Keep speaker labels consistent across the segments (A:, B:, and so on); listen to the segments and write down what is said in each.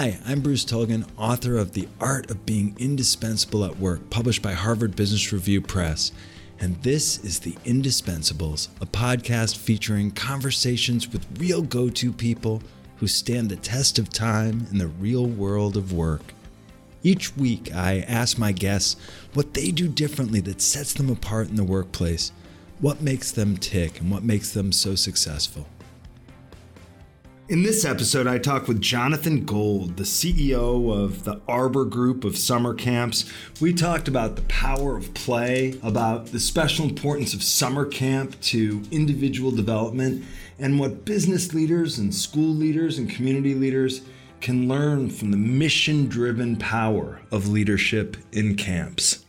A: Hi, I'm Bruce Tulgan, author of The Art of Being Indispensable at Work, published by Harvard Business Review Press. And this is The Indispensables, a podcast featuring conversations with real go to people who stand the test of time in the real world of work. Each week, I ask my guests what they do differently that sets them apart in the workplace, what makes them tick, and what makes them so successful. In this episode, I talk with Jonathan Gold, the CEO of the Arbor Group of summer camps. We talked about the power of play, about the special importance of summer camp to individual development, and what business leaders and school leaders and community leaders can learn from the mission driven power of leadership in camps.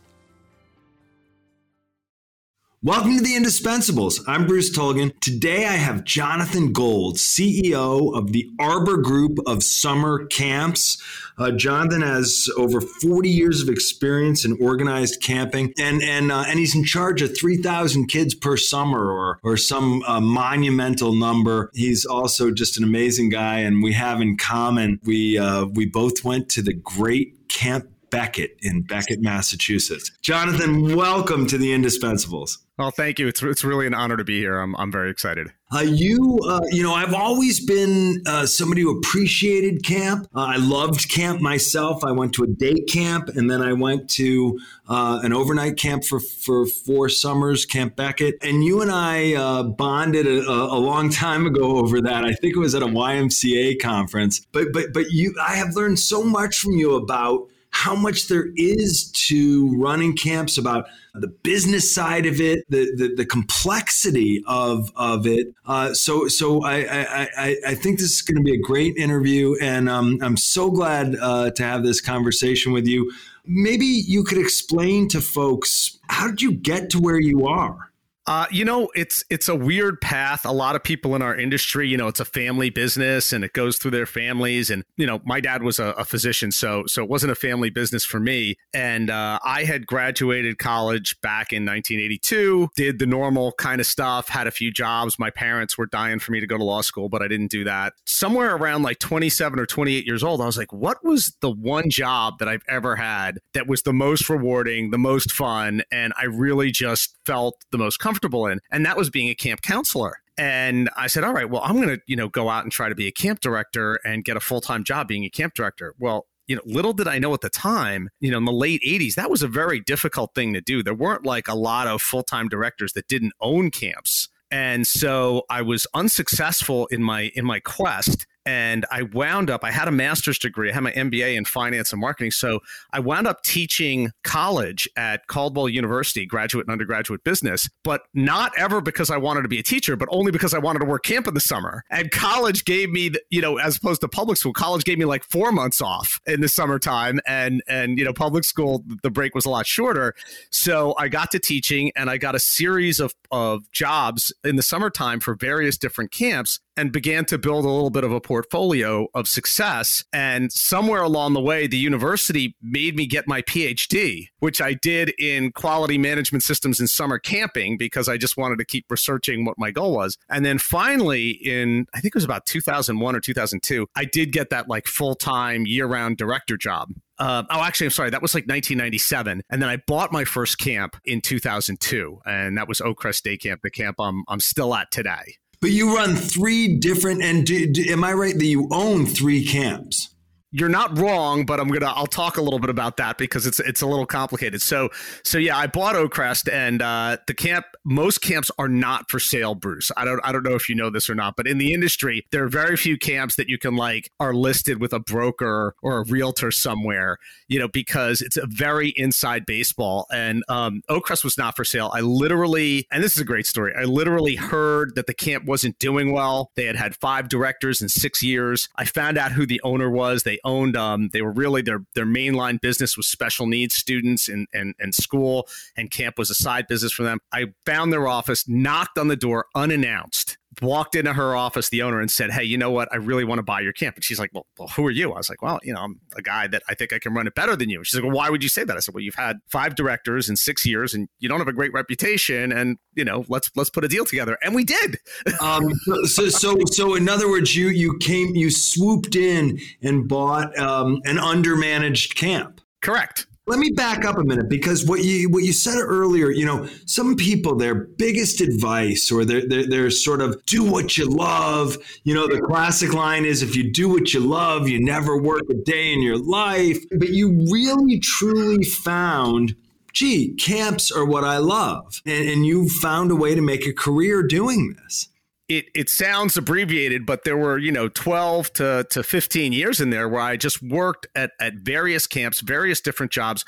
A: Welcome to the Indispensables. I'm Bruce Tulgan. Today I have Jonathan Gold, CEO of the Arbor Group of Summer Camps. Uh, Jonathan has over 40 years of experience in organized camping, and and uh, and he's in charge of 3,000 kids per summer, or or some uh, monumental number. He's also just an amazing guy, and we have in common we uh, we both went to the great Camp Becket in Becket, Massachusetts. Jonathan, welcome to the Indispensables.
B: Well, thank you. It's, it's really an honor to be here. I'm, I'm very excited.
A: Uh, you, uh, you know, I've always been uh, somebody who appreciated camp. Uh, I loved camp myself. I went to a day camp and then I went to uh, an overnight camp for, for four summers, Camp Becket. And you and I uh, bonded a, a, long time ago over that. I think it was at a YMCA conference. But, but, but you, I have learned so much from you about how much there is to running camps about the business side of it, the the, the complexity of of it. Uh, so so I, I I think this is going to be a great interview, and um, I'm so glad uh, to have this conversation with you. Maybe you could explain to folks how did you get to where you are.
B: Uh, you know, it's it's a weird path. A lot of people in our industry, you know, it's a family business and it goes through their families. And you know, my dad was a, a physician, so so it wasn't a family business for me. And uh, I had graduated college back in 1982, did the normal kind of stuff, had a few jobs. My parents were dying for me to go to law school, but I didn't do that. Somewhere around like 27 or 28 years old, I was like, what was the one job that I've ever had that was the most rewarding, the most fun, and I really just felt the most comfortable comfortable in, and that was being a camp counselor. And I said, all right, well, I'm going to, you know, go out and try to be a camp director and get a full time job being a camp director. Well, you know, little did I know at the time, you know, in the late 80s, that was a very difficult thing to do. There weren't like a lot of full time directors that didn't own camps. And so I was unsuccessful in my in my quest and I wound up, I had a master's degree, I had my MBA in finance and marketing. So I wound up teaching college at Caldwell University, graduate and undergraduate business, but not ever because I wanted to be a teacher, but only because I wanted to work camp in the summer. And college gave me, you know, as opposed to public school, college gave me like four months off in the summertime. And, and, you know, public school, the break was a lot shorter. So I got to teaching and I got a series of, of jobs in the summertime for various different camps and began to build a little bit of a portfolio of success. And somewhere along the way, the university made me get my PhD, which I did in quality management systems in summer camping because I just wanted to keep researching what my goal was. And then finally, in I think it was about 2001 or 2002, I did get that like full time year round director job. Uh, oh, actually, I'm sorry. That was like 1997, and then I bought my first camp in 2002, and that was Oakcrest Day Camp, the camp I'm I'm still at today.
A: But you run three different, and do, do, am I right that you own three camps?
B: You're not wrong, but I'm gonna I'll talk a little bit about that because it's it's a little complicated. So so yeah, I bought Oakcrest and uh, the camp. Most camps are not for sale, Bruce. I don't I don't know if you know this or not, but in the industry, there are very few camps that you can like are listed with a broker or a realtor somewhere. You know because it's a very inside baseball. And um, Oakcrest was not for sale. I literally and this is a great story. I literally heard that the camp wasn't doing well. They had had five directors in six years. I found out who the owner was. They owned um, they were really their their mainline business was special needs students and and and school and camp was a side business for them. I found their office, knocked on the door unannounced walked into her office, the owner, and said, Hey, you know what? I really want to buy your camp. And she's like, well, well, who are you? I was like, Well, you know, I'm a guy that I think I can run it better than you. She's like, Well, why would you say that? I said, Well, you've had five directors in six years and you don't have a great reputation. And, you know, let's let's put a deal together. And we did.
A: um, so, so, so, in other words, you you came, you swooped in and bought um, an undermanaged camp.
B: Correct.
A: Let me back up a minute because what you what you said earlier, you know, some people their biggest advice or their, their sort of do what you love. You know, the classic line is if you do what you love, you never work a day in your life. But you really truly found gee, camps are what I love. And, and you found a way to make a career doing this
B: it it sounds abbreviated, but there were you know twelve to to fifteen years in there where I just worked at at various camps, various different jobs,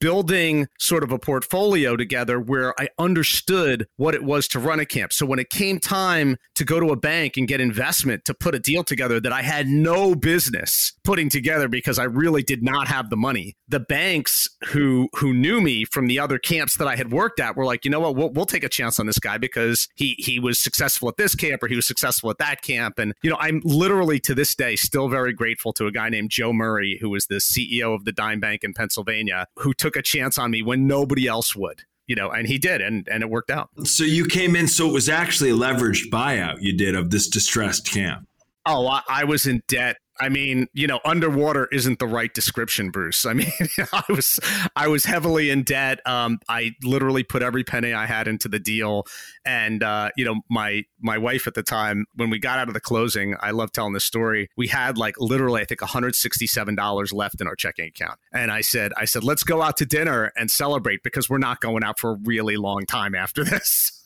B: building sort of a portfolio together where I understood what it was to run a camp. So when it came time to go to a bank and get investment to put a deal together that I had no business putting together because I really did not have the money, the banks who who knew me from the other camps that I had worked at were like, you know what, we'll, we'll take a chance on this guy because he he was successful at this camp or he was successful at that camp. And you know, I'm literally to this day still very grateful to a guy named Joe Murray, who was the CEO of the Dime Bank in Pennsylvania, who took a chance on me when nobody else would you know, and he did, and and it worked out.
A: So you came in, so it was actually a leveraged buyout you did of this distressed camp.
B: Oh, I, I was in debt I mean, you know, underwater isn't the right description, Bruce. I mean, I was I was heavily in debt. Um, I literally put every penny I had into the deal, and uh, you know, my my wife at the time, when we got out of the closing, I love telling this story. We had like literally, I think, one hundred sixty seven dollars left in our checking account, and I said, I said, let's go out to dinner and celebrate because we're not going out for a really long time after this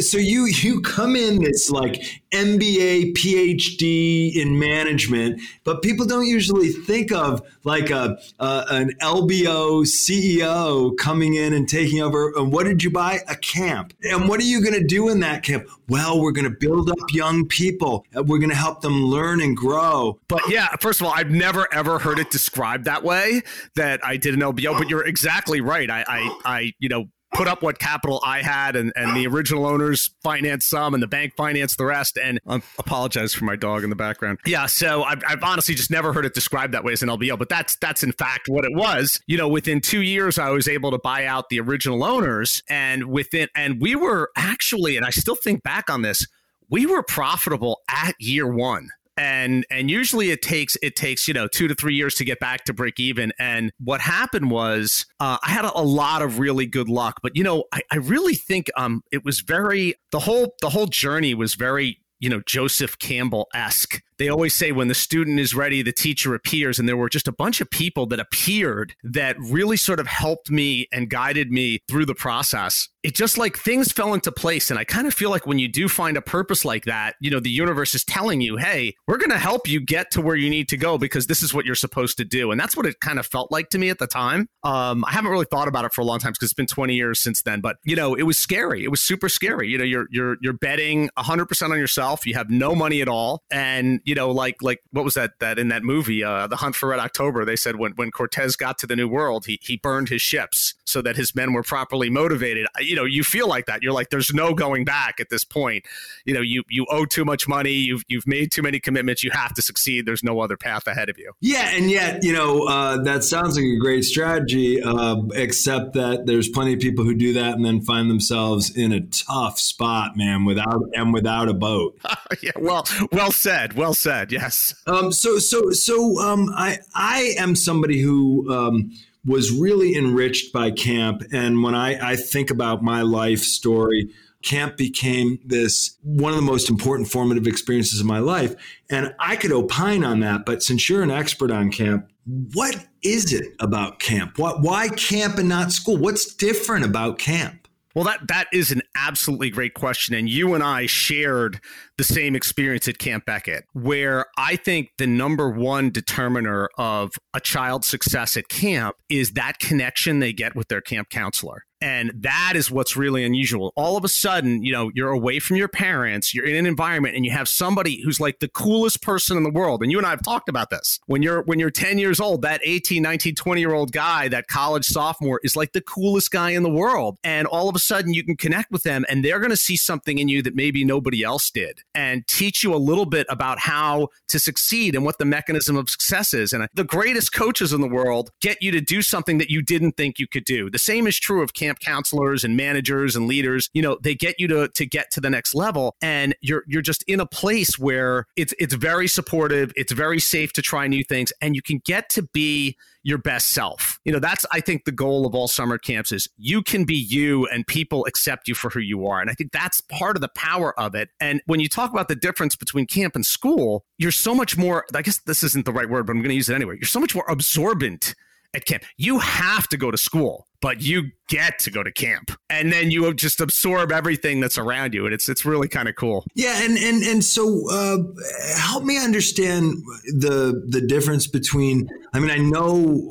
A: so you you come in this like MBA PhD in management, but people don't usually think of like a, an LBO CEO coming in and taking over. And what did you buy? A camp. And what are you going to do in that camp? Well, we're going to build up young people. We're going to help them learn and grow.
B: But yeah, first of all, I've never ever heard it described that way. That I did an LBO, but you're exactly right. I I, I you know put up what capital I had, and, and the original owners financed some, and the bank financed the rest. And I apologize for my dog in the background. Yeah, so I've, I've honestly just never heard it described that way as an LBO, but that's that's in fact what it was. You know, within two years, I was able to buy out the original owners, and within and we were actually, and I still think back on this, we were profitable at year one and and usually it takes it takes you know two to three years to get back to break even and what happened was uh, i had a, a, lot of really good luck but you know I, I really think um it was very the whole the whole journey was very you know joseph campbell-esque they always say when the student is ready, the teacher appears. And there were just a bunch of people that appeared that really sort of helped me and guided me through the process. It just like things fell into place. And I kind of feel like when you do find a purpose like that, you know, the universe is telling you, hey, we're going to help you get to where you need to go because this is what you're supposed to do. And that's what it kind of felt like to me at the time. Um, I haven't really thought about it for a long time because it's been 20 years since then. But, you know, it was scary. It was super scary. You know, you're, you're, you're betting 100% on yourself. You have no money at all. And, you know, like like what was that that in that movie, uh, The Hunt for Red October? They said when when Cortez got to the New World, he he burned his ships so that his men were properly motivated. You know, you feel like that. You're like, there's no going back at this point. You know, you you owe too much money. You've you've made too many commitments. You have to succeed. There's no other path ahead of you.
A: Yeah, and yet you know uh, that sounds like a great strategy, uh, except that there's plenty of people who do that and then find themselves in a tough spot, man, without and without a boat.
B: yeah, well, well said. Well said. Yes.
A: Um, so so so um, I I am somebody who um, was really enriched by camp. And when I, I think about my life story, camp became this one of the most important formative experiences of my life. And I could opine on that, but since you're an expert on camp, what is it about camp? What, why camp and not school? What's different about camp?
B: Well, that that is an absolutely great question, and you and I shared the same experience at Camp Becket, where I think the number one determiner of a child's success at camp is that connection they get with their camp counselor. And that is what's really unusual. All of a sudden, you know, you're away from your parents, you're in an environment and you have somebody who's like the coolest person in the world. And you and I have talked about this. When you're when you're 10 years old, that 18, 19, 20 year old guy, that college sophomore is like the coolest guy in the world. And all of a sudden you can connect with them and they're going to see something in you that maybe nobody else did. And teach you a little bit about how to succeed and what the mechanism of success is. And the greatest coaches in the world get you to do something that you didn't think you could do. The same is true of camp counselors and managers and leaders. You know, they get you to to get to the next level and you're you're just in a place where it's it's very supportive, it's very safe to try new things and you can get to be your best self. You know, that's I think the goal of all summer camps is you can be you and people accept you for who you are. And I think that's part of the power of it. And when you talk about the difference between camp and school, you're so much more I guess this isn't the right word, but I'm going to use it anyway. You're so much more absorbent at camp. You have to go to school, but you get to go to camp, and then you just absorb everything that's around you, and it's it's really kind of cool.
A: Yeah, and and and so uh, help me understand the the difference between. I mean, I know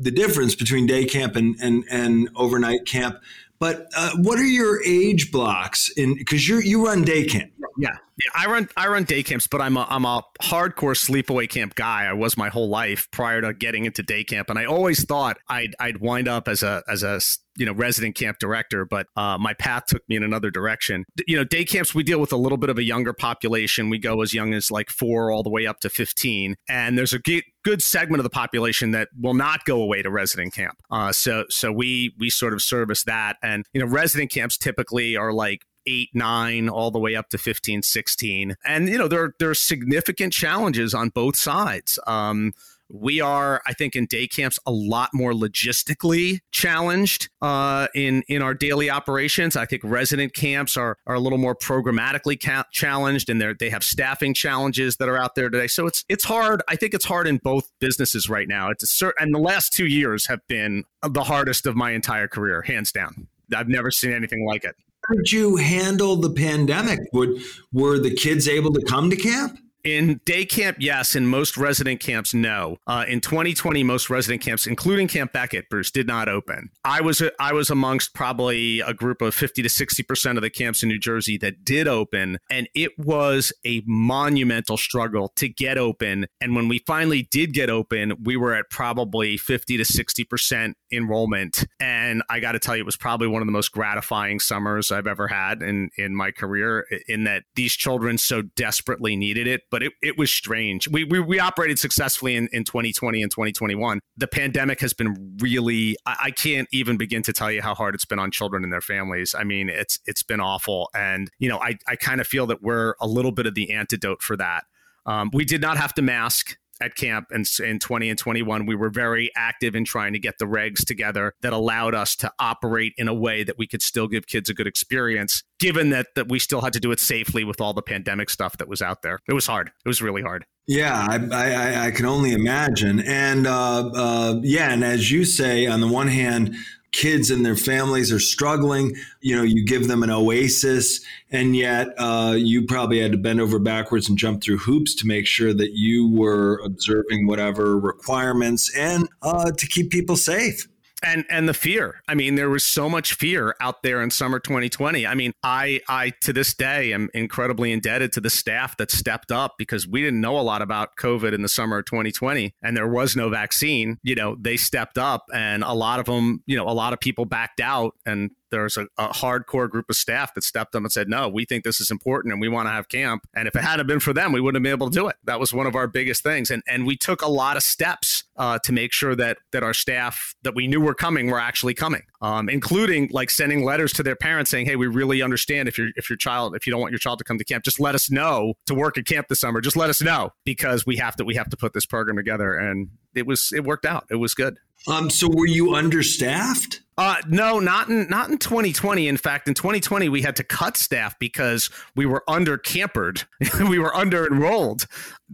A: the difference between day camp and and and overnight camp. But uh, what are your age blocks in because you you run day camp?
B: Yeah, yeah, I run I run day camps, but I'm a I'm a hardcore sleepaway camp guy. I was my whole life prior to getting into day camp, and I always thought I'd I'd wind up as a as a you know resident camp director but uh, my path took me in another direction. You know day camps we deal with a little bit of a younger population. We go as young as like four all the way up to 15 and there's a good segment of the population that will not go away to resident camp. Uh, so so we we sort of service that. And you know resident camps typically are like eight, nine, all the way up to 15, 16. And, you know, there, there are significant challenges on both sides. Um, we are, I think, in day camps a lot more logistically challenged uh, in in our daily operations. I think resident camps are are a little more programmatically ca- challenged, and they they have staffing challenges that are out there today. So it's it's hard. I think it's hard in both businesses right now. It's a certain, and the last two years have been the hardest of my entire career, hands down. I've never seen anything like it.
A: How did you handle the pandemic? Would were the kids able to come to camp?
B: In day camp, yes. In most resident camps, no. Uh, in 2020, most resident camps, including Camp Becket, Bruce, did not open. I was I was amongst probably a group of 50 to 60 percent of the camps in New Jersey that did open, and it was a monumental struggle to get open. And when we finally did get open, we were at probably 50 to 60 percent enrollment, and I got to tell you, it was probably one of the most gratifying summers I've ever had in in my career. In that these children so desperately needed it but it, it was strange. We, we, we operated successfully in, in 2020 and 2021. The pandemic has been really, I, I can't even begin to tell you how hard it's been on children and their families. I mean, it's it's been awful. And, you know, I, I kind of feel that we're a little bit of the antidote for that. Um, we did not have to mask at camp in, in 20 and 21 we were very active in trying to get the regs together that allowed us to operate in a way that we could still give kids a good experience given that that we still had to do it safely with all the pandemic stuff that was out there. It was hard. It was really hard.
A: Yeah, I, I, I can only imagine. And uh, uh, yeah, and as you say, on the one hand, kids and their families are struggling. You know, you give them an oasis, and yet uh, you probably had to bend over backwards and jump through hoops to make sure that you were observing whatever requirements and uh, to keep people safe
B: and and the fear. I mean there was so much fear out there in summer 2020 i mean i i to this day am incredibly indebted to the staff that stepped up because we didn't know a lot about covid in the summer of 2020 and there was no vaccine. You know they stepped up and a lot of them you know a lot of people backed out and there's a, a, hardcore group of staff that stepped up and said, no, we think this is important and we want to have camp. And if it hadn't been for them, we wouldn't have been able to do it. That was one of our biggest things. And, and we took a lot of steps uh, to make sure that, that our staff that we knew were coming were actually coming, um, including like sending letters to their parents saying, hey, we really understand if, you if your child, if you don't want your child to come to camp, just let us know to work at camp this summer. Just let us know because we have to, we have to put this program together. And it was, it worked out. It was good.
A: Um, so were you understaffed?
B: Uh, no, not in not in 2020. In fact, in 2020 we had to cut staff because we were under campered. we were under enrolled.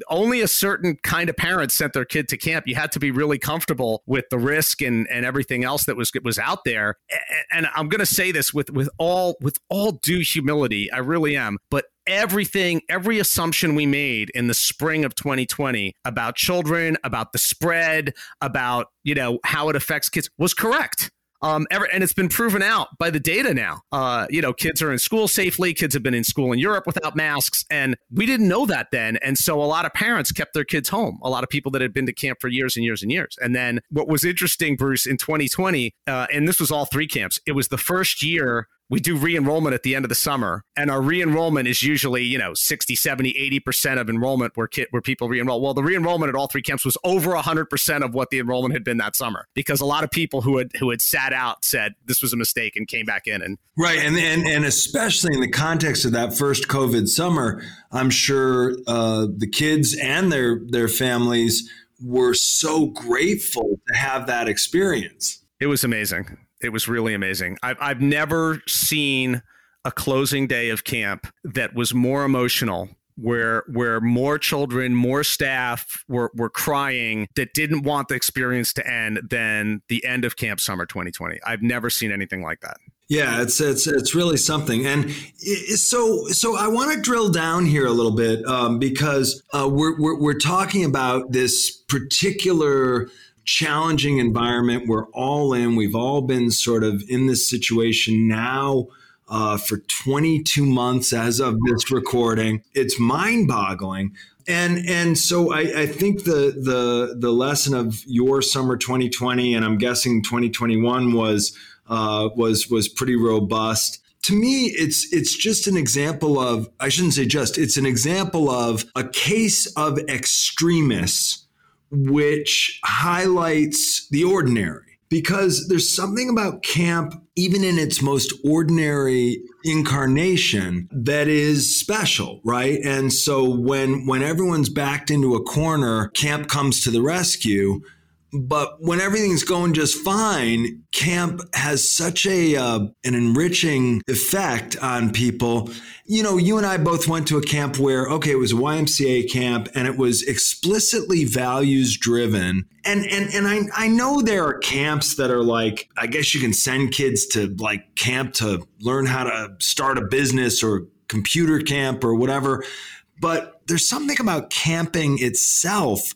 B: Only a certain kind of parents sent their kid to camp. You had to be really comfortable with the risk and, and everything else that was was out there. And I'm going to say this with with all with all due humility. I really am. But everything, every assumption we made in the spring of 2020 about children, about the spread, about you know how it affects kids was correct. Um, ever, and it's been proven out by the data now. Uh, you know, kids are in school safely. Kids have been in school in Europe without masks, and we didn't know that then. And so a lot of parents kept their kids home. A lot of people that had been to camp for years and years and years. And then what was interesting, Bruce, in 2020, uh, and this was all three camps. It was the first year we do re-enrollment at the end of the summer and our re-enrollment is usually you know 60 70 80% of enrollment where, kit, where people re-enroll. Well the re-enrollment at all three camps was over 100% of what the enrollment had been that summer because a lot of people who had who had sat out said this was a mistake and came back in and
A: right and and, and especially in the context of that first covid summer i'm sure uh, the kids and their their families were so grateful to have that experience.
B: It was amazing it was really amazing. I've, I've never seen a closing day of camp that was more emotional where where more children, more staff were, were crying that didn't want the experience to end than the end of Camp Summer 2020. I've never seen anything like that.
A: Yeah, it's it's it's really something, and so so I want to drill down here a little bit um, because uh, we're, we're we're talking about this particular challenging environment. We're all in. We've all been sort of in this situation now uh, for 22 months as of this recording. It's mind boggling. And, and so I, I think the, the, the lesson of your summer 2020, and I'm guessing 2021 was, uh, was, was pretty robust to me it's it's just an example of i shouldn't say just it's an example of a case of extremists which highlights the ordinary because there's something about camp, even in its most ordinary incarnation, that is special, right? And so when when everyone's backed into a corner, camp comes to the rescue. But when everything's going just fine, camp has such a uh, an enriching effect on people. You know, you and I both went to a camp where okay, it was a YMCA camp and it was explicitly values driven. And and and I I know there are camps that are like I guess you can send kids to like camp to learn how to start a business or computer camp or whatever. But there's something about camping itself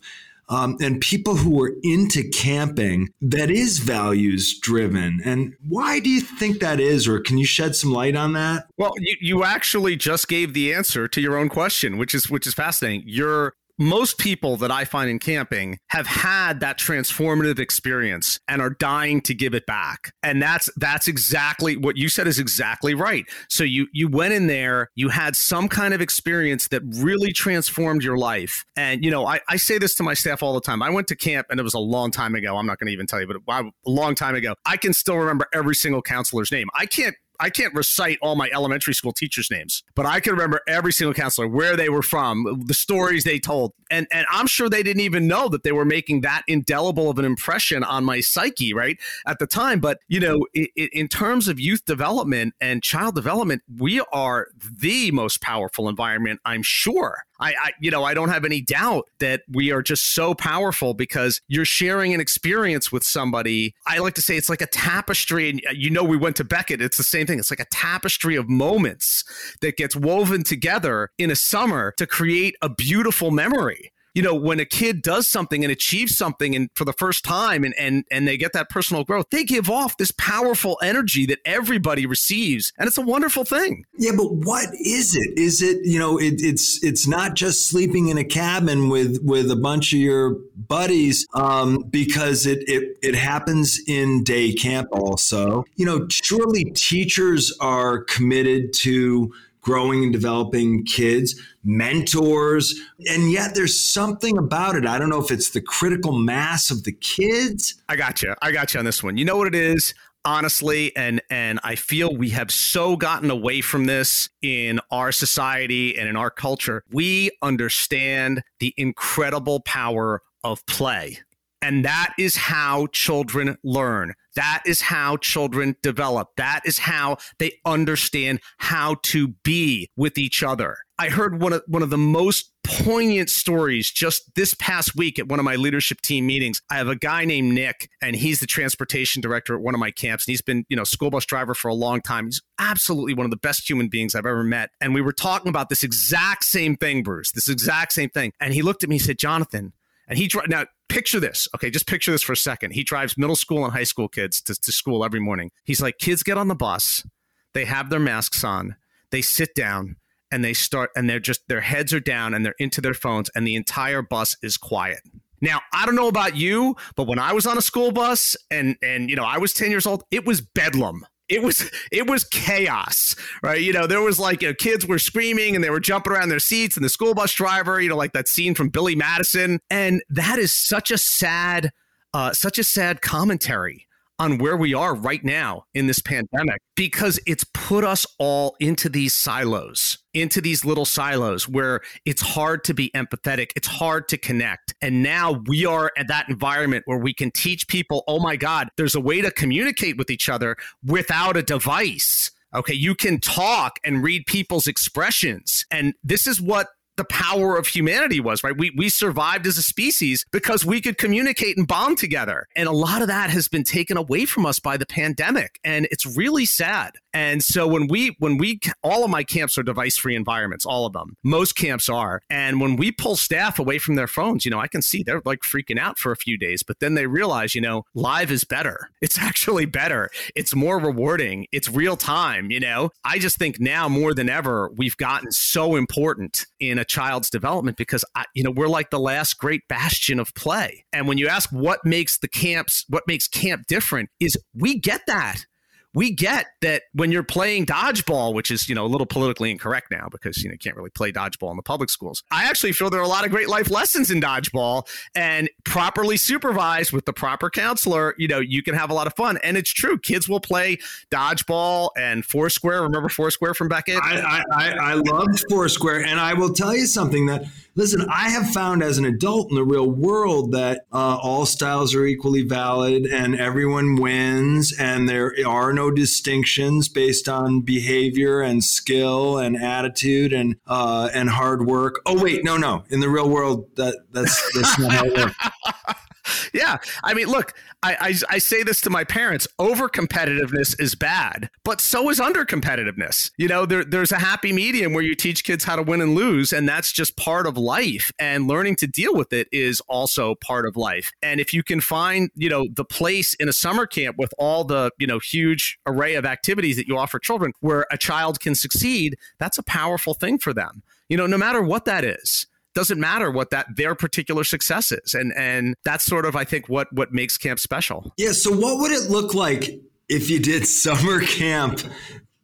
A: um, and people who are into camping that is values driven. And why do you think that is? Or can you shed some light on that?
B: Well, you, you actually just gave the answer to your own question, which is which is fascinating. You're most people that I find in camping have had that transformative experience and are dying to give it back. And that's that's exactly what you said is exactly right. So you you went in there, you had some kind of experience that really transformed your life. And you know, I, I say this to my staff all the time. I went to camp and it was a long time ago. I'm not going to even tell you, but a long time ago. I can still remember every single counselor's name. I can't I can't recite all my elementary school teachers' names, but I can remember every single counselor, where they were from, the stories they told. And and I'm sure they didn't even know that they were making that indelible of an impression on my psyche, right? At the time. But, you know, in terms of youth development and child development, we are the most powerful environment, I'm sure. I, I, you know, I don't have any doubt that we are just so powerful because you're sharing an experience with somebody. I like to say it's like a tapestry, and uh, you know, we went to Becket. It's the same thing. It's like a tapestry of moments that gets woven together in a summer to create a beautiful memory you know, when a kid does something and achieves something and for the first time and and and they get that personal growth, they give off this powerful energy that everybody receives. And it's a wonderful thing.
A: Yeah, but what is it? Is it, you know, it, it's it's not just sleeping in a cabin with with a bunch of your buddies, um, because it it it happens in day camp also. You know, surely teachers are committed to growing and developing kids, mentors. And yet there's something about it. I don't know if it's the critical mass of the kids.
B: I got you. I got you on this one. You know what it is? honestly and and i feel we have so gotten away from this in our society and in our culture we understand the incredible power of play and that is how children learn. That is how children develop. That is how they understand how to be with each other. I heard one of one of the most poignant stories just this past week at one of my leadership team meetings. I have a guy named Nick, and he's the transportation director at one of my camps. And he's been, you know, school bus driver for a long time. He's absolutely one of the best human beings I've ever met. And we were talking about this exact same thing, Bruce, this exact same thing. And he looked at me and said, Jonathan, and he drives, now picture this. Okay, just picture this for a second. He drives middle school and high school kids to, to school every morning. He's like, kids get on the bus, they have their masks on, they sit down, and they start, and they're just their heads are down and they're into their phones, and the entire bus is quiet. Now, I don't know about you, but when I was on a school bus and and you know I was 10 years old, it was bedlam it was it was chaos, right? You know, there was like you know, kids were screaming and they were jumping around their seats, and the school bus driver, you know, like that scene from Billy Madison, and that is such a sad, uh, such a sad commentary on where we are right now in this pandemic because it's put us all into these silos, into these little silos where it's hard to be empathetic, it's hard to connect. And now we are at that environment where we can teach people, oh my God, there's a way to communicate with each other without a device. Okay, you can talk and read people's expressions. And this is what the power of humanity was, right? We we survived as a species because we could communicate and bond together. And a lot of that has been taken away from us by the pandemic. And it's really sad. And so when we when we all of my camps are device free environments, all of them. Most camps are. And when we pull staff away from their phones, you know, I can see they're like freaking out for a few days, but then they realize, you know, live is better. It's actually better. It's more rewarding. It's real time, you know. I just think now more than ever we've gotten so important in a child's development because I, you know, we're like the last great bastion of play. And when you ask what makes the camps what makes camp different is we get that we get that when you're playing dodgeball, which is, you know, a little politically incorrect now because, you know, you can't really play dodgeball in the public schools. I actually feel there are a lot of great life lessons in dodgeball and properly supervised with the proper counselor, you know, you can have a lot of fun. And it's true. Kids will play dodgeball and Foursquare. Remember Foursquare from in?
A: I, I, I loved Foursquare. And I will tell you something that Listen, I have found as an adult in the real world that uh, all styles are equally valid and everyone wins, and there are no distinctions based on behavior and skill and attitude and uh, and hard work. Oh wait, no, no. In the real world, that that's that's not how it works.
B: yeah. I mean, look, I, I, I, say this to my parents over competitiveness is bad, but so is under competitiveness. You know, there, there's a happy medium where you teach kids how to win and lose, and that's just part of life. And learning to deal with it is also part of life. And if you can find, you know, the place in a summer camp with all the, you know, huge array of activities that you offer children where a child can succeed, that's a powerful thing for them. You know, no matter what that is doesn't matter what that their particular success is. And and that's sort of i think what what makes camp special.
A: Yeah so what would it look like if you did summer camp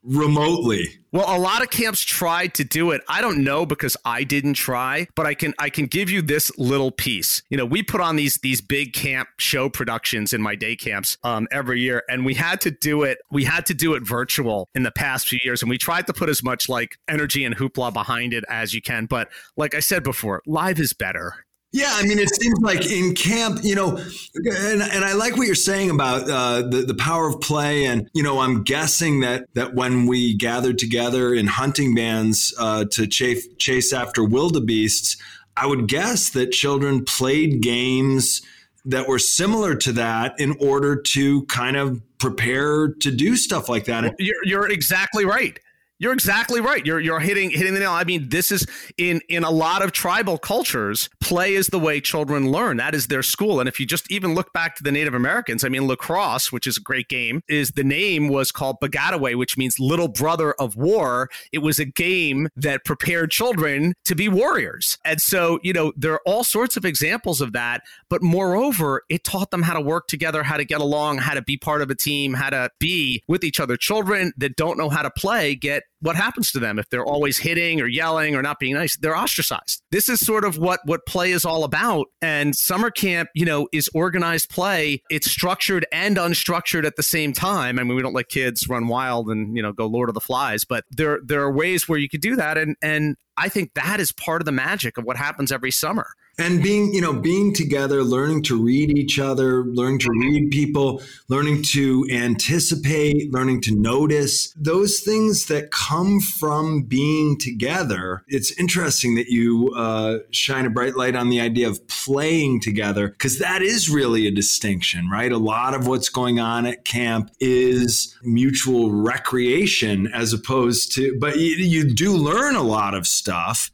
A: remotely
B: well, a lot of camps tried to do it. I don't know because I didn't try, but I can I can give you this little piece. You know, we put on these these big camp show productions in my day camps um, every year, and we had to do it. We had to do it virtual in the past few years, and we tried to put as much like energy and hoopla behind it as you can. But like I said before, live is better.
A: Yeah, I mean, it seems like in camp, you know, and, and I like what you're saying about uh, the the power of play, and you know, I'm guessing that that when we gathered together in hunting bands uh, to chase chase after wildebeests, I would guess that children played games that were similar to that in order to kind of prepare to do stuff like that.
B: You're, you're exactly right. You're exactly right. You're you're hitting hitting the nail. I mean, this is in in a lot of tribal cultures, play is the way children learn. That is their school. And if you just even look back to the Native Americans, I mean, lacrosse, which is a great game, is the name was called Bagataway, which means little brother of war. It was a game that prepared children to be warriors. And so, you know, there are all sorts of examples of that. But moreover, it taught them how to work together, how to get along, how to be part of a team, how to be with each other. Children that don't know how to play get what happens to them if they're always hitting or yelling or not being nice? They're ostracized. This is sort of what what play is all about. And summer camp you know is organized play. It's structured and unstructured at the same time. I mean we don't let kids run wild and you know go lord of the flies but there there are ways where you could do that. And and i think that is part of the magic of what happens every summer.
A: And being you know being together learning to read each other learning to read people learning to anticipate learning to notice those things that come from being together it's interesting that you uh, shine a bright light on the idea of playing together because that is really a distinction right? A lot of what's going on at camp is mutual recreation as opposed to but you, you do learn a lot of stuff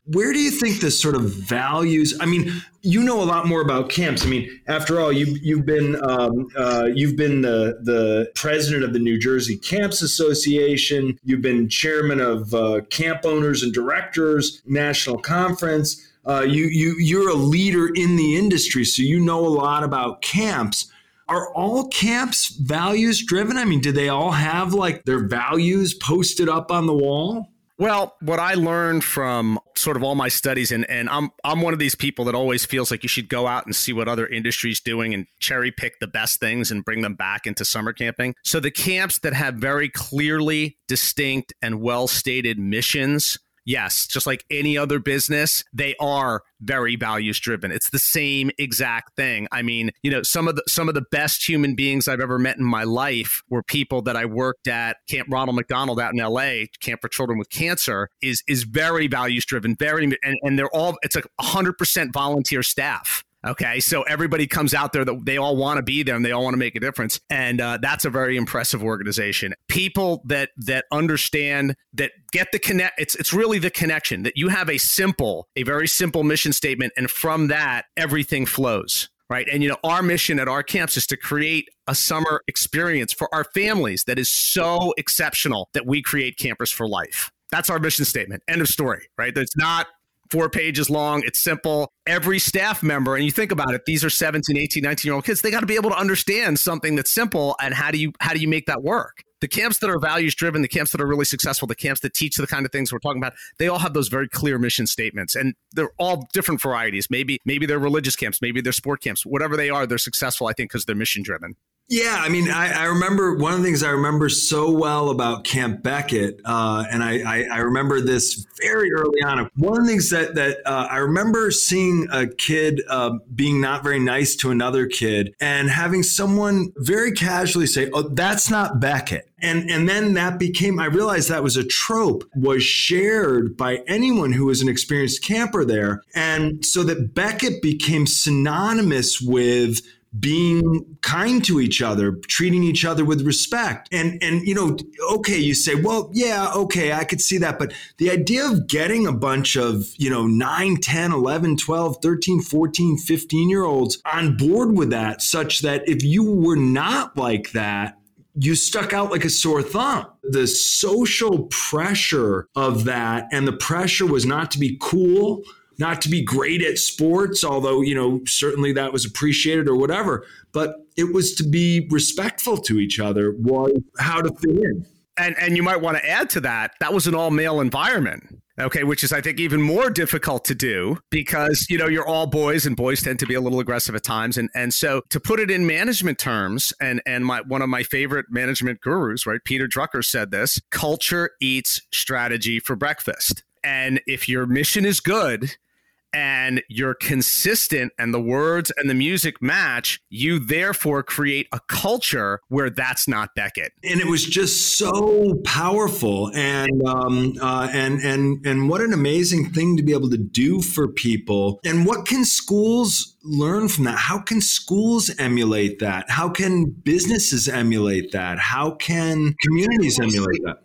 A: where do you think this sort of values i mean you know a lot more about camps. I mean, after all, you you've been um, uh, you've been the the president of the New Jersey Camps Association. You've been chairman of uh, Camp Owners and Directors National Conference. Uh, you you you're a leader in the industry, so you know a lot about camps. Are all camps values driven? I mean, do they all have like their values posted up on the wall?
B: Well, what I learned from sort of all my studies, and, and I'm I'm one of these people that always feels like you should go out and see what other industries doing and cherry pick the best things and bring them back into summer camping. So the camps that have very clearly distinct and well stated missions yes, just like any other business, they are very values driven. It's the same exact thing. I mean, you know, some of the some of the best human beings I've ever met in my life were people that I worked at Camp Ronald McDonald out in LA, Camp for Children with Cancer, is is very values driven, very and, and they're all it's a hundred percent volunteer staff. Okay, so everybody comes out there that they all want to be there and they all want to make a difference, and uh, that's a very impressive organization. People that that understand that get the connect. It's it's really the connection that you have a simple, a very simple mission statement, and from that everything flows right? And you know, our mission at our camps is to create a summer experience for our families that is so exceptional that we create campers for life. That's our mission statement. End of story, right? That's not four pages long. It's simple. Every staff member, and you think about it, these are 17, 18, 19 year old kids. They got to be able to understand something that's simple and how do you how do you make that work? The camps that are values driven, the camps that are really successful, the camps that teach the kind of things we're talking about, they all have those very clear mission statements. And they're all different varieties. Maybe maybe they're religious camps, maybe they're sport camps. Whatever they are, they're successful, I think, because they're mission driven.
A: Yeah, I mean, I, I, remember one of the things I remember so well about Camp Becket, uh, and I, I, I, remember this very early on. One of the things that that uh, I remember seeing a kid uh, being not very nice to another kid, and having someone very casually say, "Oh, that's not Becket," and and then that became. I realized that was a trope was shared by anyone who was an experienced camper there, and so that Becket became synonymous with being kind to each other, treating each other with respect. And and you know, okay, you say, well, yeah, okay, I could see that, but the idea of getting a bunch of, you know, 9, 10, 11, 12, 13, 14, 15 year olds on board with that such that if you were not like that, you stuck out like a sore thumb. The social pressure of that and the pressure was not to be cool not to be great at sports, although, you know, certainly that was appreciated or whatever, but it was to be respectful to each other, was how to fit in.
B: And, and you might want to add to that, that was an all male environment. Okay, which is I think even more difficult to do because you know you're all boys and boys tend to be a little aggressive at times and and so to put it in management terms and and my one of my favorite management gurus right Peter Drucker said this culture eats strategy for breakfast and if your mission is good and you're consistent and the words and the music match, you therefore create a culture where that's not Becket.
A: And it was just so powerful, and um, uh, and and and what an amazing thing to be able to do for people. And what can schools learn from that? How can schools emulate that? How can businesses emulate that? How can communities emulate that?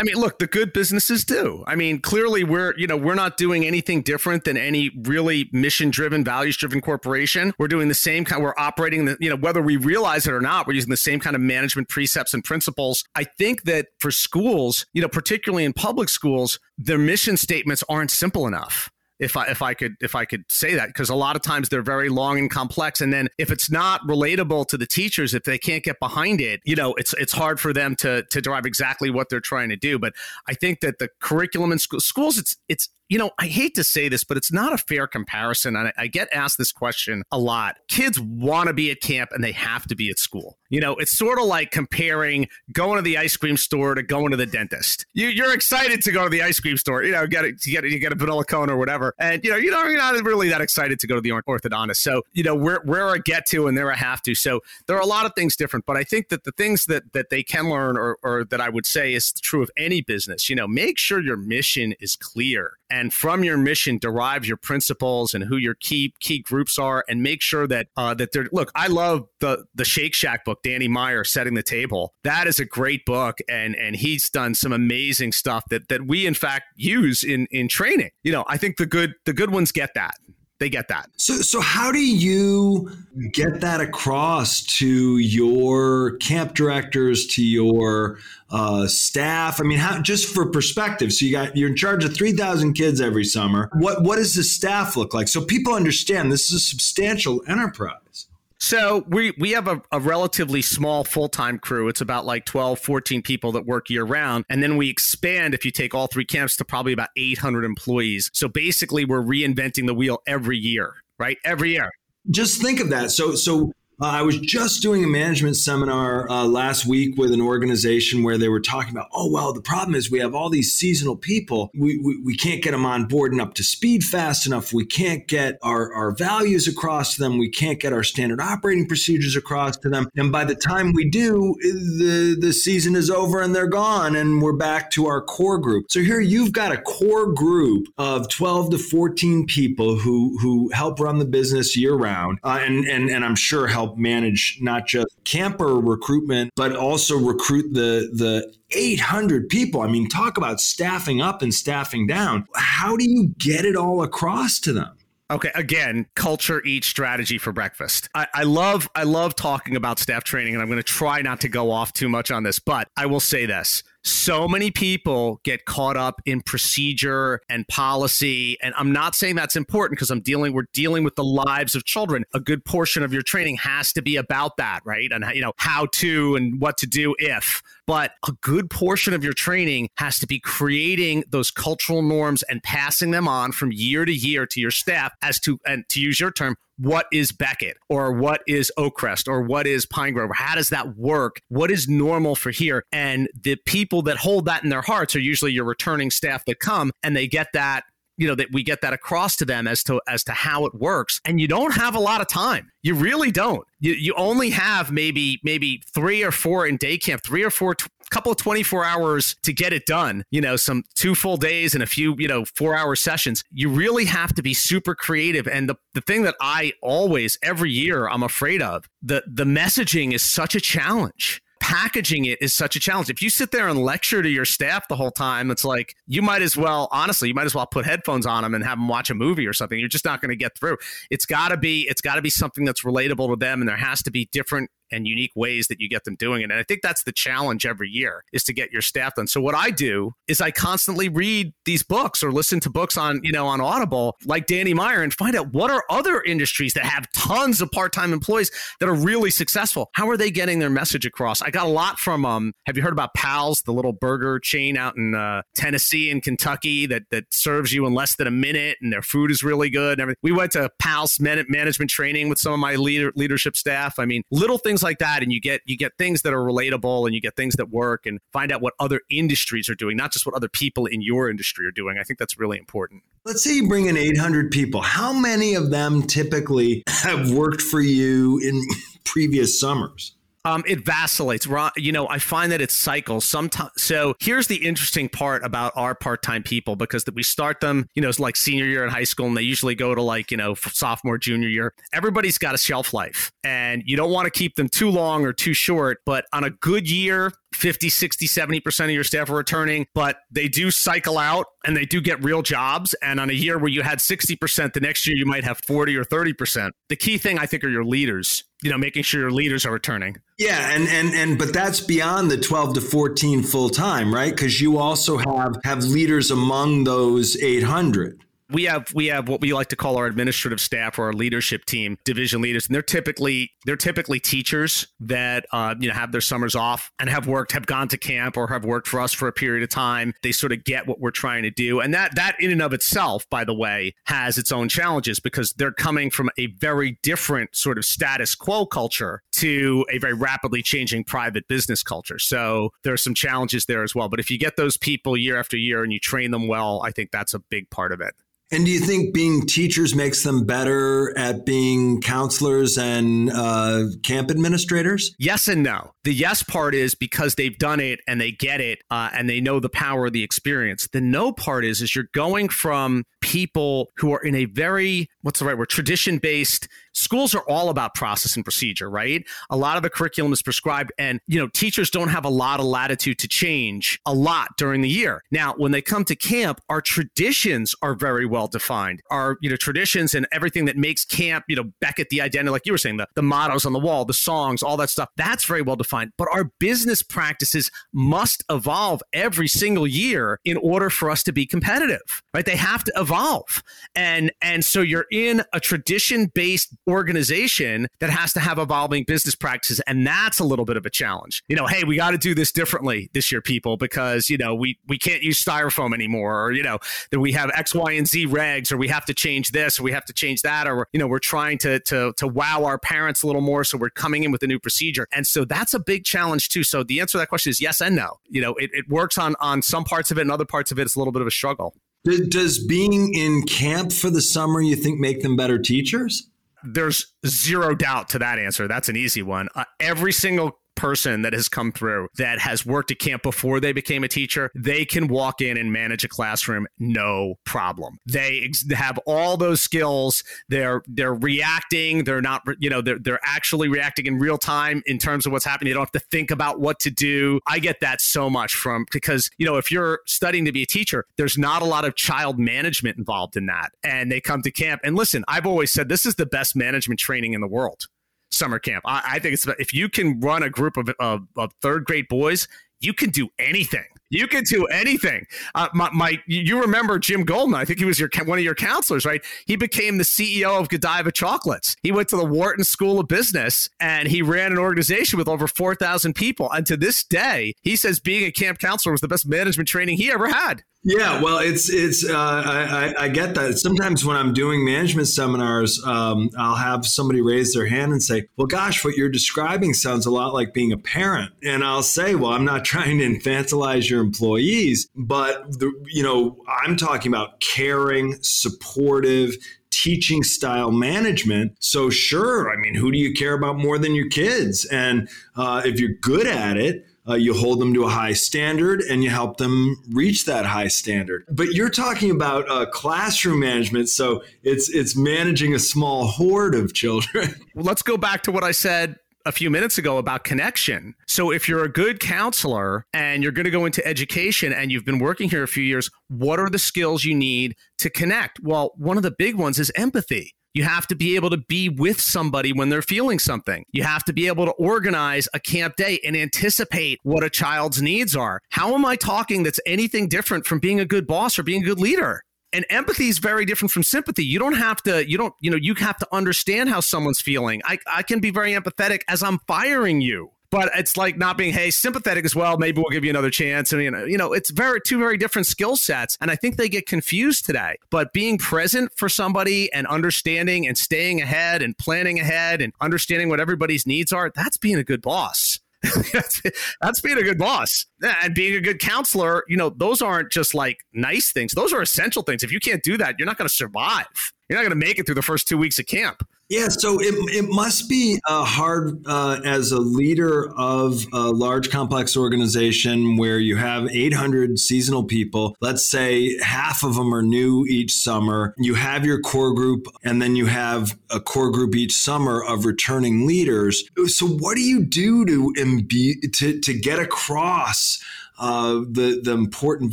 B: I mean, look, the good businesses do. I mean, clearly we're, you know, we're not doing anything different than any really mission-driven, values-driven corporation. We're doing the same kind we're operating the, you know, whether we realize it or not, we're using the same kind of management precepts and principles. I think that for schools, you know, particularly in public schools, their mission statements aren't simple enough if I if I could if I could say that because a lot of times they're very long and complex and then if it's not relatable to the teachers if they can't get behind it you know it's it's hard for them to to derive exactly what they're trying to do but I think that the curriculum in school, schools it's it's you know, I hate to say this, but it's not a fair comparison. And I, I get asked this question a lot. Kids want to be at camp and they have to be at school. You know, it's sort of like comparing going to the ice cream store to going to the dentist. You, are excited to go to the ice cream store, you know, get you get you get a vanilla cone or whatever. And, you know, you know, you're not really that excited to go to the orthodontist. So, you know, we're, we're a get to and they're a have to. So there are a lot of things different, but I think that the things that, that they can learn or, or that I would say is true of any business, you know, make sure your mission is clear and from your mission derive your principles and who your key key groups are and make sure that uh, that they're look i love the the shake shack book danny meyer setting the table. That is a great book and and he's done some amazing stuff that that we in fact use in in training. You know i think the good the good ones get that they get that.
A: So, so how do you get that across to your camp directors, to your uh, staff? I mean, how, just for perspective. So you got you're in charge of three thousand kids every summer. What what does the staff look like? So people understand this is a substantial enterprise.
B: So we we have a, a relatively small full-time crew. It's about like 12, 14 people that work year round. And then we expand if you take all three camps to probably about 800 employees. So basically we're reinventing the wheel every year, right? Every year.
A: Just think of that. So so uh, I was just doing a management seminar uh, last week with an organization where they were talking about, oh, well, the problem is we have all these seasonal people. We, we, we can't get them on board and up to speed fast enough. We can't get our, our values across to them. We can't get our standard operating procedures across to them. And by the time we do, the, the season is over and they're gone and we're back to our core group. So here you've got a core group of 12 to 14 people who, who help run the business year round uh, and, and, and I'm sure help help manage not just camper recruitment, but also recruit the the 800 people. I mean, talk about staffing up and staffing down. How do you get it all across to them?
B: Okay, again, culture eats strategy for breakfast. I, I, love I love talking about staff training, and I'm going to try not to go off too much on this, but I will say this: so many people get caught up in procedure and policy. And i'm not saying that's important because i'm dealing we're dealing with the lives of children. A good portion of your training has to be about that right? And you know how to and what to do if. But a good portion of your training has to be creating those cultural norms and passing them on from year to year to your staff as to and to use your term what is Becket or what is Oakcrest or what is Pine Grove? How does that work? What is normal for here? And the people that hold that in their hearts are usually your returning staff that come and they get that you know that we get that across to them as to as to how it works and you don't have a lot of time you really don't you, you only have maybe maybe three or four in day camp three or four t- couple of 24 hours to get it done you know some two full days and a few you know four hour sessions you really have to be super creative and the, the thing that i always every year i'm afraid of the the messaging is such a challenge packaging it is such a challenge. If you sit there and lecture to your staff the whole time, it's like you might as well, honestly, you might as well put headphones on them and have them watch a movie or something. You're just not going to get through. It's got to be, it's got to be something that's relatable to them, and there has to be different and unique ways that you get them doing it. And I think that's the challenge every year is to get your staff done. So what I do is I constantly read these books or listen to books on, you know, on Audible like Danny Meyer and find out what are other industries that have tons of part-time employees that are really successful. How are they getting their message across? I got a lot from um have you heard about Pal's, the little burger chain out in uh, Tennessee and Kentucky that that serves you in less than a minute and their food is really good and everything. We went to Pal's management training with some of my leader, leadership staff. I mean, little things things like that and you get you get things that are relatable and you get things that work and find out what other industries are doing not just what other people in your industry are doing. I think that's really important.
A: Let's say you bring in 800 people. How many of them typically have worked for you in previous summers
B: um, it vacillates. You know, I find that it cycles sometimes. So here's the interesting part about our part-time people because that we start them, you know, it's like senior year in high school, and they usually go to like you know sophomore, junior year. Everybody's got a shelf life, and you don't want to keep them too long or too short. But on a good year, 50, 60, 70% of your staff are returning, but they do cycle out and they do get real jobs. And on a year where you had 60%, the next year you might have 40 or 30%. The key thing I think are your leaders, you know, making sure your leaders are returning.
A: Yeah, and and and but that's beyond the 12 to 14 full time, right? Cuz you also have have leaders among those 800
B: we have we have what we like to call our administrative staff or our leadership team division leaders and they're typically they're typically teachers that uh, you know have their summers off and have worked have gone to camp or have worked for us for a period of time. They sort of get what we're trying to do. And that that in and of itself by the way has its own challenges because they're coming from a very different sort of status quo culture to a very rapidly changing private business culture. So there are some challenges there as well. But if you get those people year after year and you train them well i think that's a big part of it
A: and do you think being teachers makes them better at being counselors and uh, camp administrators?
B: Yes and no. The yes part is because they've done it and they get it uh, and they know the power of the experience. The no part is is you're going from people who are in a very what's the right word tradition based schools are all about process and procedure, right? A lot of the curriculum is prescribed and, you know, teachers don't have a lot of latitude to change a lot during the year. Now, when they come to camp, our traditions are very well defined. Our, you know, traditions and everything that makes camp, you know, Becket the identity, like you were saying, the, the mottos on the wall, the songs, all that stuff, that's very well defined. But our business practices must evolve every single year in order for us to be competitive, right? They have to evolve. And and so you're in a tradition based organization that has to have evolving business practices. And that's a little bit of a challenge. You know, hey, we got to do this differently this year, people, because, you know, we, we can't use styrofoam anymore, or, you know, that we have X, Y, and Z regs, or we have to change this, or we have to change that, or, you know, we're trying to, to, to wow our parents a little more. So we're coming in with a new procedure. And so that's a big challenge too. So the answer to that question is yes and no. You know, it, it works on, on some parts of it and other parts of it, it's a little bit of a struggle.
A: Does being in camp for the summer, you think, make them better teachers?
B: There's zero doubt to that answer. That's an easy one. Uh, every single person that has come through that has worked at camp before they became a teacher, they can walk in and manage a classroom no problem. They ex- have all those skills. They're they're reacting. They're not you know they're they're actually reacting in real time in terms of what's happening. They don't have to think about what to do. I get that so much from because you know if you're studying to be a teacher, there's not a lot of child management involved in that. And they come to camp and listen. I've always said this is the best management training in the world summer camp. I, I think it's if you can run a group of, of, of third grade boys, you can do anything. You can do anything. Uh, my, my, you remember Jim Goldman? I think he was your one of your counselors, right? He became the CEO of Godiva Chocolates. He went to the Wharton School of Business and he ran an organization with over four thousand people. And to this day, he says being a camp counselor was the best management training he ever had.
A: Yeah, well, it's it's uh, I, I get that. Sometimes when I'm doing management seminars, um, I'll have somebody raise their hand and say, "Well, gosh, what you're describing sounds a lot like being a parent." And I'll say, "Well, I'm not trying to infantilize your employees, but the, you know, I'm talking about caring, supportive." teaching style management. So, sure, I mean, who do you care about more than your kids? And uh, if you're good at it, uh, you hold them to a high standard and you help them reach that high standard. But you're talking about uh, classroom management, so it's it's managing a small horde of children.
B: Well, let's go back to what I said a few minutes ago about connection. So if you're a good counselor and you're going to go into education and you've been working here a few years, what are the skills you need to connect? Well, one of the big ones is empathy. You have to be able to be with somebody when they're feeling something. You have to be able to organize a camp day and anticipate what a child's needs are. How am I talking that's anything different from being a good boss or being a good leader? and empathy is very different from sympathy you don't have to you don't you know you have to understand how someone's feeling i, I can be very empathetic as i'm firing you but it's like not being hey sympathetic as well maybe we'll give you another chance. And you know you know it's very two very different skill sets and i think they get confused today. But being present for somebody and understanding and staying ahead and planning ahead and understanding what everybody's needs are that's being a good boss. That's, that's being a good boss. And being a good counselor you know those aren't just like nice things. Those are essential things. If you can't do that you're not going to survive. You're not going to make it through the first two weeks of camp
A: yeah, so it, it must be uh, hard uh, as a leader of a large complex organization where you have 800 seasonal people. Let's say half of them are new each summer. You have your core group, and then you have a core group each summer of returning leaders. So, what do you do to imbe- to, to get across? Uh, the the important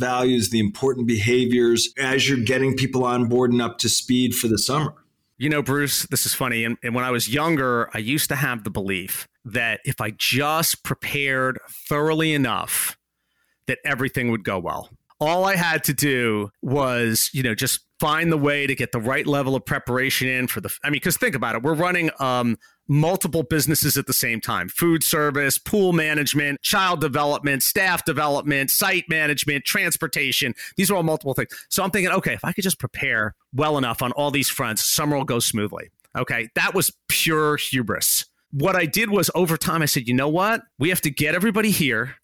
A: values, the important behaviors as you're getting people on board and up to speed for the summer.
B: You know, Bruce, this is funny. And, and when I was younger, I used to have the belief that if I just prepared thoroughly enough, that everything would go well. All I had to do was, you know, just find the way to get the right level of preparation in for the i mean because think about it we're running um, multiple businesses at the same time. Food service pool management child development staff development site management transportation. These are all multiple things. So i'm thinking okay if i could just prepare well enough on all these fronts summer will go smoothly. Okay that was pure hubris. What i did was over time i said you know what? We have to get everybody here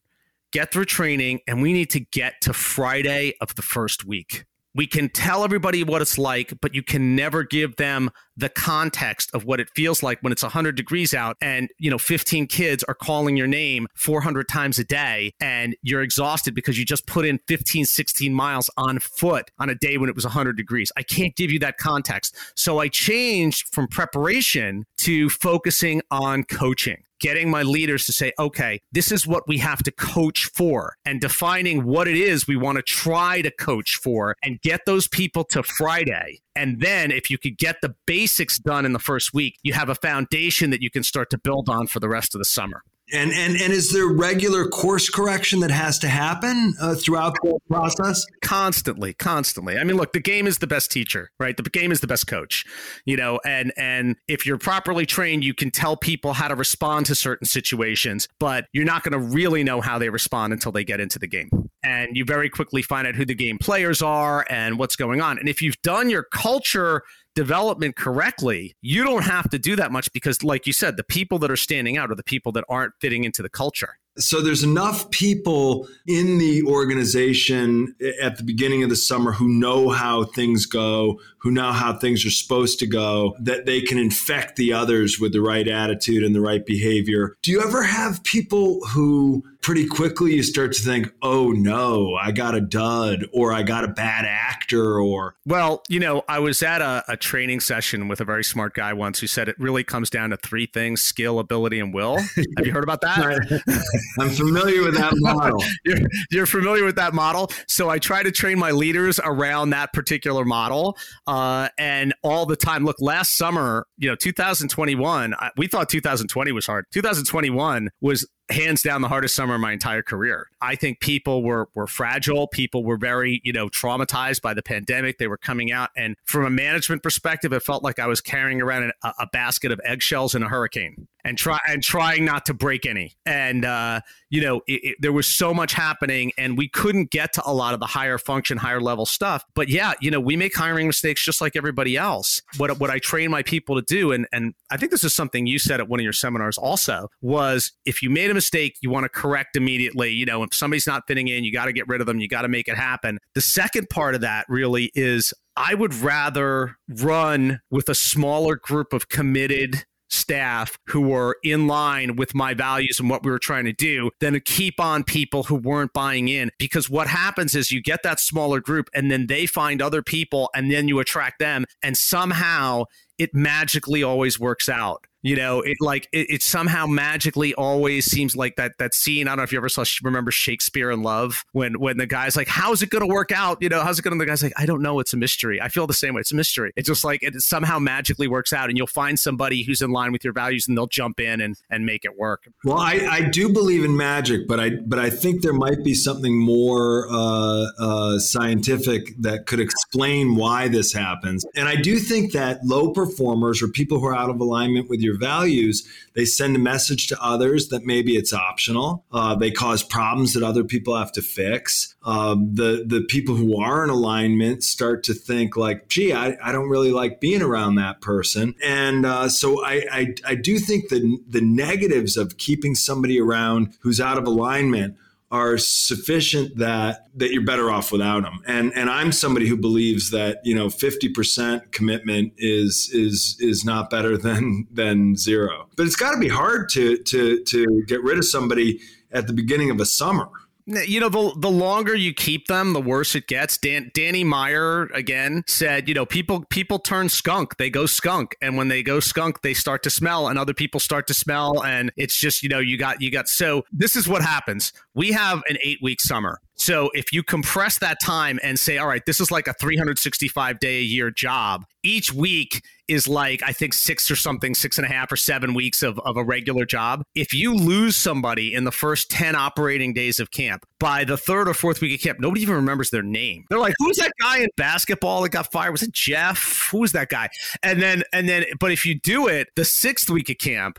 B: get through training and we need to get to friday of the first week we can tell everybody what it's like, but you can never give them the context of what it feels like when it's 100 degrees out and, you know, 15 kids are calling your name 400 times a day and you're exhausted because you just put in 15, 16 miles on foot on a day when it was 100 degrees. I can't give you that context. So I changed from preparation to focusing on coaching getting my leaders to say, okay, this is what we have to coach for, and defining what it is we want to try to coach for, and get those people to Friday. And then, if you could get the basics done in the first week, you have a foundation that you can start to build on for the rest of the summer.
A: And and and is there regular course correction that has to happen uh, throughout the process?
B: Constantly, constantly. I mean, look, the game is the best teacher, right? The game is the best coach, you know. And and if you're properly trained, you can tell people how to respond to certain situations, but you're not going to really know how they respond until they get into the game. And you very quickly find out who the game players are and what's going on. And if you've done your culture development correctly, you don't have to do that much because, like you said, the people that are standing out are the people that aren't fitting into the culture.
A: So there's enough people in the organization at the beginning of the summer who know how things go, who know how things are supposed to go, that they can infect the others with the right attitude and the right behavior. Do you ever have people who pretty quickly you start to think, oh no, I got a dud or I got a bad actor or.
B: Well, you know, I was at a, a, training session with a very smart guy once who said it really comes down to three things skill, ability, and will. Have you heard about that?
A: I'm familiar with that model.
B: you're, you're, familiar with that model. So I try to train my leaders around that particular model. Uh, and all the time, look, last summer, you know, 2021, we thought 2020 was hard. 2021 was hands down the hardest summer of my entire career. I think people were were fragile. People were very, you know, traumatized by the pandemic. They were coming out, and from a management perspective, it felt like I was carrying around a, a basket of eggshells in a hurricane and try and trying not to break any. And uh, you know, it, it, there was so much happening, and we couldn't get to a lot of the higher function, higher level stuff. But yeah, you know, we make hiring mistakes just like everybody else. What what I train my people to do, and and I think this is something you said at one of your seminars also, was if you made a mistake, you want to correct immediately. You know, if somebody's not fitting in, you got to get rid of them. You got to make it happen. The second part of that really is I would rather run with a smaller group of committed staff who were in line with my values and what we were trying to do than to keep on people who weren't buying in. Because what happens is you get that smaller group and then they find other people and then you attract them. And somehow it magically always works out. You know, it like it, it, somehow magically always seems like that that scene. I don't know if you ever saw remember Shakespeare in Love when when the guy's like, "How's it going to work out?" You know, how's it going to? The guy's like, "I don't know. It's a mystery." I feel the same way. It's a mystery. It's just like it somehow magically works out, and you'll find somebody who's in line with your values, and they'll jump in and and make it work.
A: Well, I, I do believe in magic, but I but I think there might be something more uh, uh, scientific that could explain why this happens. And I do think that low performers or people who are out of alignment with your values, they send a message to others that maybe it's optional. Uh, they cause problems that other people have to fix. Um, the the people who are in alignment start to think like, gee, I, I don't really like being around that person. And uh, so I, I I do think the the negatives of keeping somebody around who's out of alignment are sufficient that that you're better off without them. And and I'm somebody who believes that you know 50% commitment is is is not better than than zero. But it's got to be hard to to to get rid of somebody at the beginning of a summer.
B: You know, the the longer you keep them, the worse it gets. Dan, Danny Meyer again said, you know, people people turn skunk. They go skunk, and when they go skunk, they start to smell, and other people start to smell, and it's just you know you got you got. So this is what happens. We have an eight week summer. So if you compress that time and say, all right, this is like a 365 day a year job, each week is like, I think six or something, six and a half or seven weeks of, of a regular job. If you lose somebody in the first 10 operating days of camp, by the third or fourth week of camp, nobody even remembers their name. They're like, who's that guy in basketball that got fired? Was it Jeff? Who's that guy? And then, and then, but if you do it the sixth week of camp,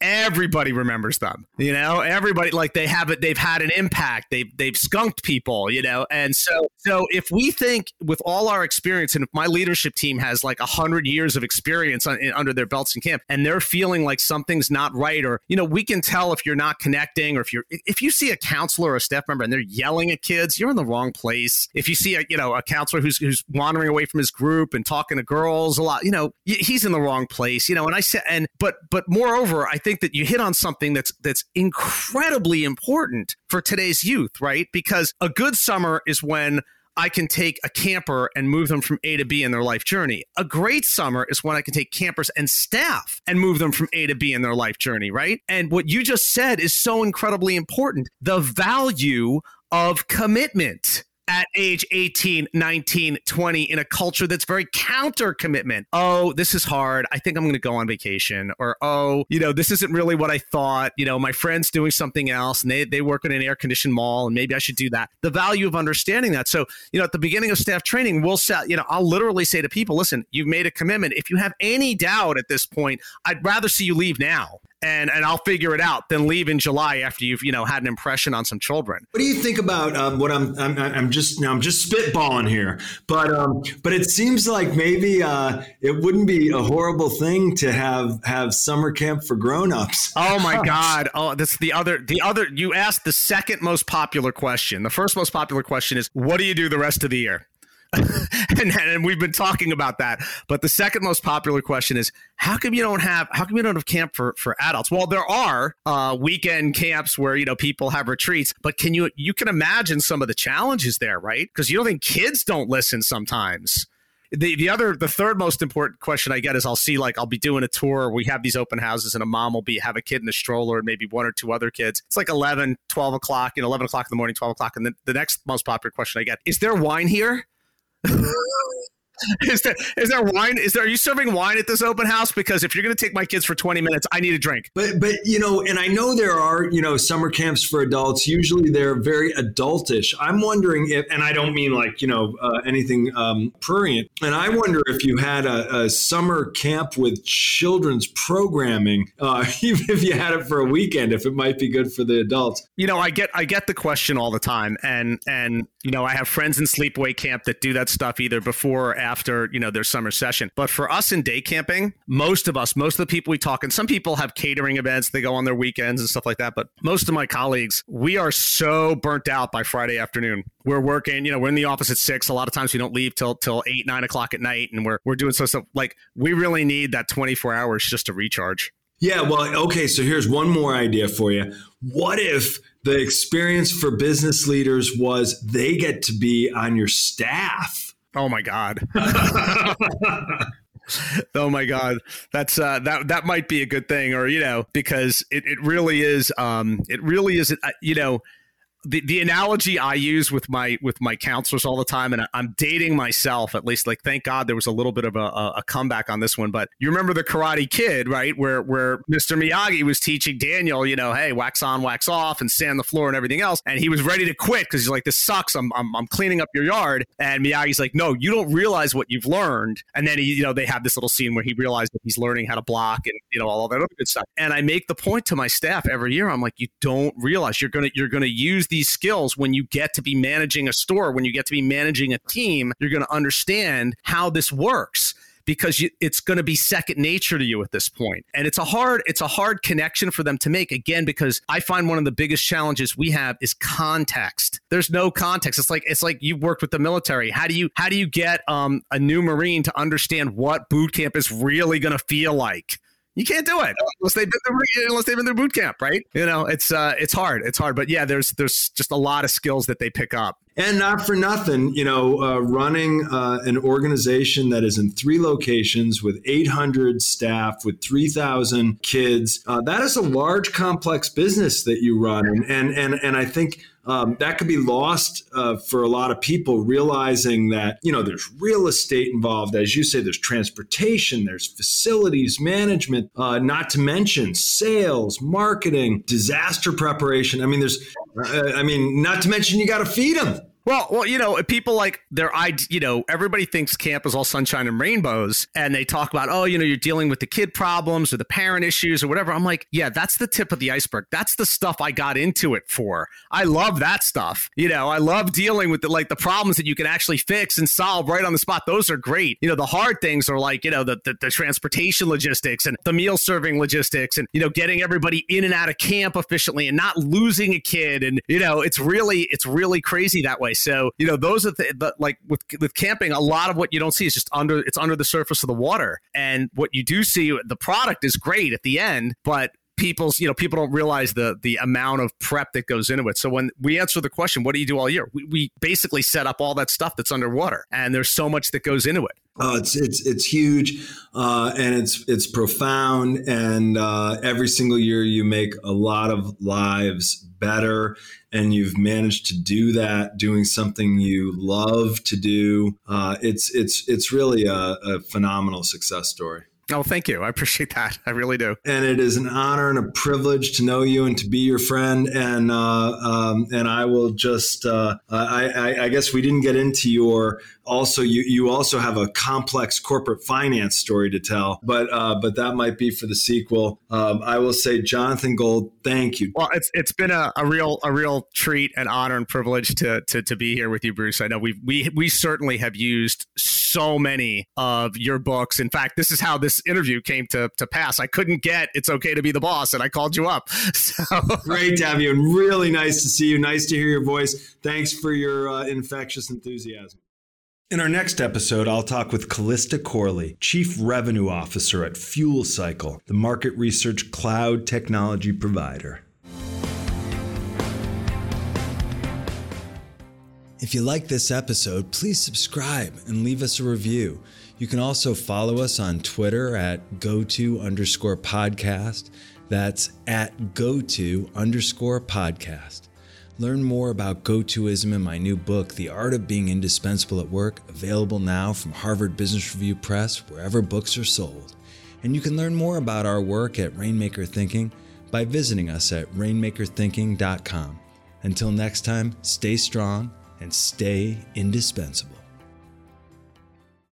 B: everybody remembers them. You know, everybody like they have it. They've had an impact. They've they've skunked people. You know, and so so if we think with all our experience, and if my leadership team has like a hundred years of experience on, in, under their belts in camp, and they're feeling like something's not right, or you know, we can tell if you're not connecting, or if you're if you see a counselor or a staff member and they're yelling at kids, you're in the wrong place. If you see a you know a counselor who's who's wandering away from his group and talking to girls a lot, you know, he's in the wrong place. You know, and I said, and but but moreover, I think that you hit on something that's that's incredibly important for today's youth, right? Because a good summer is when I can take a camper and move them from A to B in their life journey. A great summer is when I can take campers and staff and move them from A to B in their life journey, right? And what you just said is so incredibly important. The value of commitment at age 18, 19, 20 in a culture that's very counter commitment. Oh, this is hard. I think I'm going to go on vacation. Or, oh, you know, this isn't really what I thought. You know, my friend's doing something else and they, they work in an air conditioned mall and maybe I should do that. The value of understanding that. So, you know, at the beginning of staff training, we'll set, you know, I'll literally say to people, listen, you've made a commitment. If you have any doubt at this point, I'd rather see you leave now and and I'll figure it out. Then leave in July after you've you know had an impression on some children.
A: What do you think about um, what I'm, I'm I'm just I'm just spitballing here, but um, but it seems like maybe uh, it wouldn't be a horrible thing to have have summer camp for grown-ups.
B: Oh my God! Oh, that's the other the other. You asked the second most popular question. The first most popular question is, what do you do the rest of the year? and, and, we've been talking about that. But the second most popular question is how come you don't have how come you don't have camp for for adults? Well, there are uh, weekend camps where you know people have retreats, but can you you can imagine some of the challenges there, right? Because you don't think kids don't listen sometimes. The, the other the third most important question I get is I'll see like I'll be doing a tour we have these open houses and a mom will be have a kid in a stroller and maybe one or two other kids it's like 11 12 o'clock you know 11 o'clock in the morning 12 o'clock and then the next most popular question I get is there wine here is there is there wine? Is there are you serving wine at this open house? Because if you're going to take my kids for 20 minutes, I need a drink.
A: But but you know, and I know there are you know summer camps for adults. Usually they're very adultish. I'm wondering if, and I don't mean like you know uh, anything um, prurient. And I wonder if you had a, a summer camp with children's programming, uh, even if you had it for a weekend, if it might be good for the adults.
B: You know, I get I get the question all the time, and and you know I have friends in sleepaway camp that do that stuff either before or after you know their summer session. But for us in day camping, most of us, most of the people we talk, and some people have catering events, they go on their weekends and stuff like that. But most of my colleagues, we are so burnt out by Friday afternoon. We're working, you know, we're in the office at six. A lot of times we don't leave till till eight, nine o'clock at night, and we're we're doing so stuff. Like we really need that twenty four hours just to recharge.
A: Yeah, well, okay, so here's one more idea for you. What if the experience for business leaders was they get to be on your staff?
B: Oh my god. oh my god that's uh that that might be a good thing or you know because it, it really is um it really is uh, you know the, the analogy I use with my with my counselors all the time, and I'm dating myself at least. Like, thank God there was a little bit of a, a, comeback on this one. But you remember the Karate Kid, right? Where where Mr. Miyagi was teaching Daniel, you know, hey, wax on, wax off, and sand the floor and everything else, and he was ready to quit because he's like, this sucks. I'm, I'm I'm cleaning up your yard, and Miyagi's like, no, you don't realize what you've learned. And then he, you know, they have this little scene where he realized that he's learning how to block and you know all that other good stuff. And I make the point to my staff every year. I'm like, you don't realize you're gonna you're gonna use these skills when you get to be managing a store, when you get to be managing a team, you're going to understand how this works because you, it's going to be second nature to you at this point. And it's a hard it's a hard connection for them to make again because i find one of the biggest challenges we have is context. There's no context. It's like it's like you've worked with the military. How do you how do you get um, a new marine to understand what boot camp is really going to feel like you can't do it unless they've been through, unless they've been through boot camp, right? You know, it's uh, it's hard. It's hard, but yeah, there's there's just a lot of skills that they pick up.
A: And not for nothing, you know, uh, running uh, an organization that is in three locations with 800 staff, with 3,000 kids, uh, that is a large, complex business that you run. And and and, and I think um, that could be lost uh, for a lot of people realizing that you know there's real estate involved. As you say there's transportation there's facilities management uh, not to mention sales marketing disaster preparation. I mean there's uh, i mean not to mention you got to feed them
B: well, well, you know, people like their I, you know, everybody thinks camp is all sunshine and rainbows, and they talk about, oh, you know, you're dealing with the kid problems or the parent issues or whatever. I'm like, yeah, that's the tip of the iceberg. That's the stuff I got into it for. I love that stuff. You know, I love dealing with the like the problems that you can actually fix and solve right on the spot. Those are great. You know, the hard things are like, you know, the the, the transportation logistics and the meal serving logistics, and you know, getting everybody in and out of camp efficiently and not losing a kid, and you know, it's really it's really crazy that way. So you know those are the, the, like with with camping, a lot of what you don't see is just under it's under the surface of the water, and what you do see, the product is great at the end, but people's you know people don't realize the the amount of prep that goes into it. So when we answer the question what do you do all year? We, we basically set up all that stuff that's underwater and there's so much that goes into it.
A: Oh, it's it's it's huge, uh, and it's it's profound, and uh, every single year you make a lot of lives better and you've managed to do that doing something you love to do. Uh, it's it's it's really a, a phenomenal success story
B: Oh, thank you. I appreciate that. I really do.
A: And it is an honor and a privilege to know you and to be your friend. And uh, um, and I will just uh, I, I, I guess we didn't get into your also you you also have a complex corporate finance story to tell, but uh, but that might be for the sequel. Um, I will say, Jonathan Gold, thank you.
B: Well, it's it's been a, a real a real treat and honor and privilege to to, to be here with you, Bruce. I know we we we certainly have used so many of your books. In fact, this is how this interview came to to pass. I couldn't get "It's Okay to Be the Boss," and I called you up.
A: So great to have you, and really nice to see you. Nice to hear your voice. Thanks for your uh, infectious enthusiasm. In our next episode, I'll talk with Callista Corley, Chief Revenue Officer at Fuel Cycle, the market research cloud technology provider. If you like this episode, please subscribe and leave us a review. You can also follow us on Twitter at go-to underscore podcast. That's at go-to underscore podcast. Learn more about GoToism in my new book, The Art of Being Indispensable at Work, available now from Harvard Business Review Press, wherever books are sold. And you can learn more about our work at Rainmaker Thinking by visiting us at rainmakerthinking.com. Until next time, stay strong and stay indispensable.